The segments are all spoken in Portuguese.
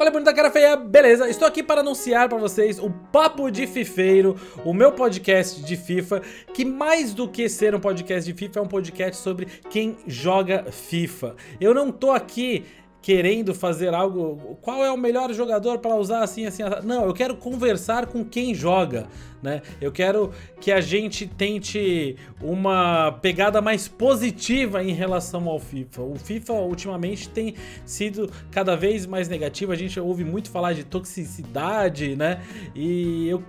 Fala bonita cara feia, beleza? Estou aqui para anunciar para vocês o Papo de Fifeiro, o meu podcast de FIFA, que mais do que ser um podcast de FIFA é um podcast sobre quem joga FIFA. Eu não tô aqui querendo fazer algo, qual é o melhor jogador para usar assim, assim, assim, não, eu quero conversar com quem joga, né? Eu quero que a gente tente uma pegada mais positiva em relação ao FIFA. O FIFA ultimamente tem sido cada vez mais negativo, a gente ouve muito falar de toxicidade, né? E eu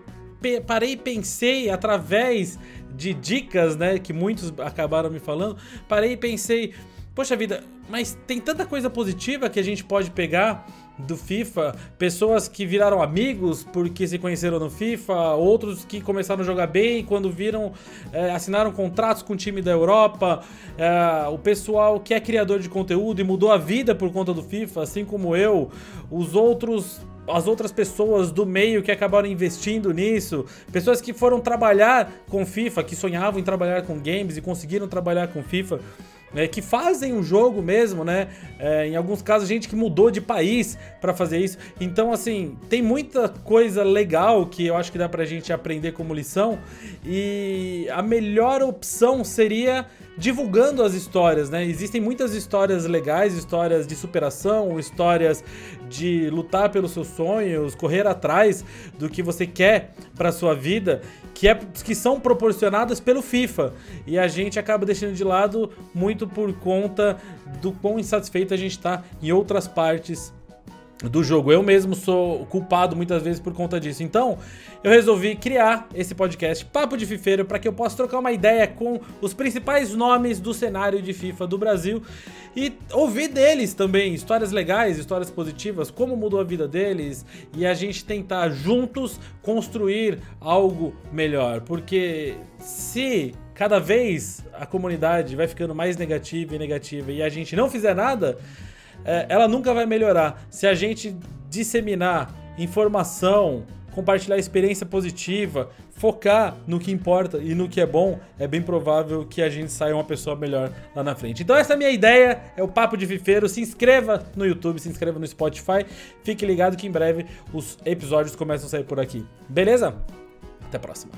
parei e pensei através de dicas, né, que muitos acabaram me falando, parei e pensei Poxa vida, mas tem tanta coisa positiva que a gente pode pegar do FIFA, pessoas que viraram amigos porque se conheceram no FIFA, outros que começaram a jogar bem quando viram, é, assinaram contratos com o time da Europa, é, o pessoal que é criador de conteúdo e mudou a vida por conta do FIFA, assim como eu, os outros as outras pessoas do meio que acabaram investindo nisso, pessoas que foram trabalhar com FIFA, que sonhavam em trabalhar com games e conseguiram trabalhar com FIFA é, que fazem o jogo mesmo, né? É, em alguns casos, gente que mudou de país para fazer isso. Então, assim, tem muita coisa legal que eu acho que dá pra gente aprender como lição. E a melhor opção seria divulgando as histórias, né? Existem muitas histórias legais, histórias de superação, histórias de lutar pelos seus sonhos, correr atrás do que você quer para sua vida, que, é, que são proporcionadas pelo FIFA. E a gente acaba deixando de lado muito por conta do quão insatisfeito a gente está em outras partes do jogo. Eu mesmo sou culpado muitas vezes por conta disso. Então, eu resolvi criar esse podcast Papo de Fifeiro para que eu possa trocar uma ideia com os principais nomes do cenário de FIFA do Brasil e ouvir deles também histórias legais, histórias positivas, como mudou a vida deles e a gente tentar juntos construir algo melhor, porque se cada vez a comunidade vai ficando mais negativa e negativa e a gente não fizer nada, é, ela nunca vai melhorar. Se a gente disseminar informação, compartilhar experiência positiva, focar no que importa e no que é bom, é bem provável que a gente saia uma pessoa melhor lá na frente. Então essa é a minha ideia, é o Papo de Fifeiro. Se inscreva no YouTube, se inscreva no Spotify. Fique ligado que em breve os episódios começam a sair por aqui. Beleza? Até a próxima.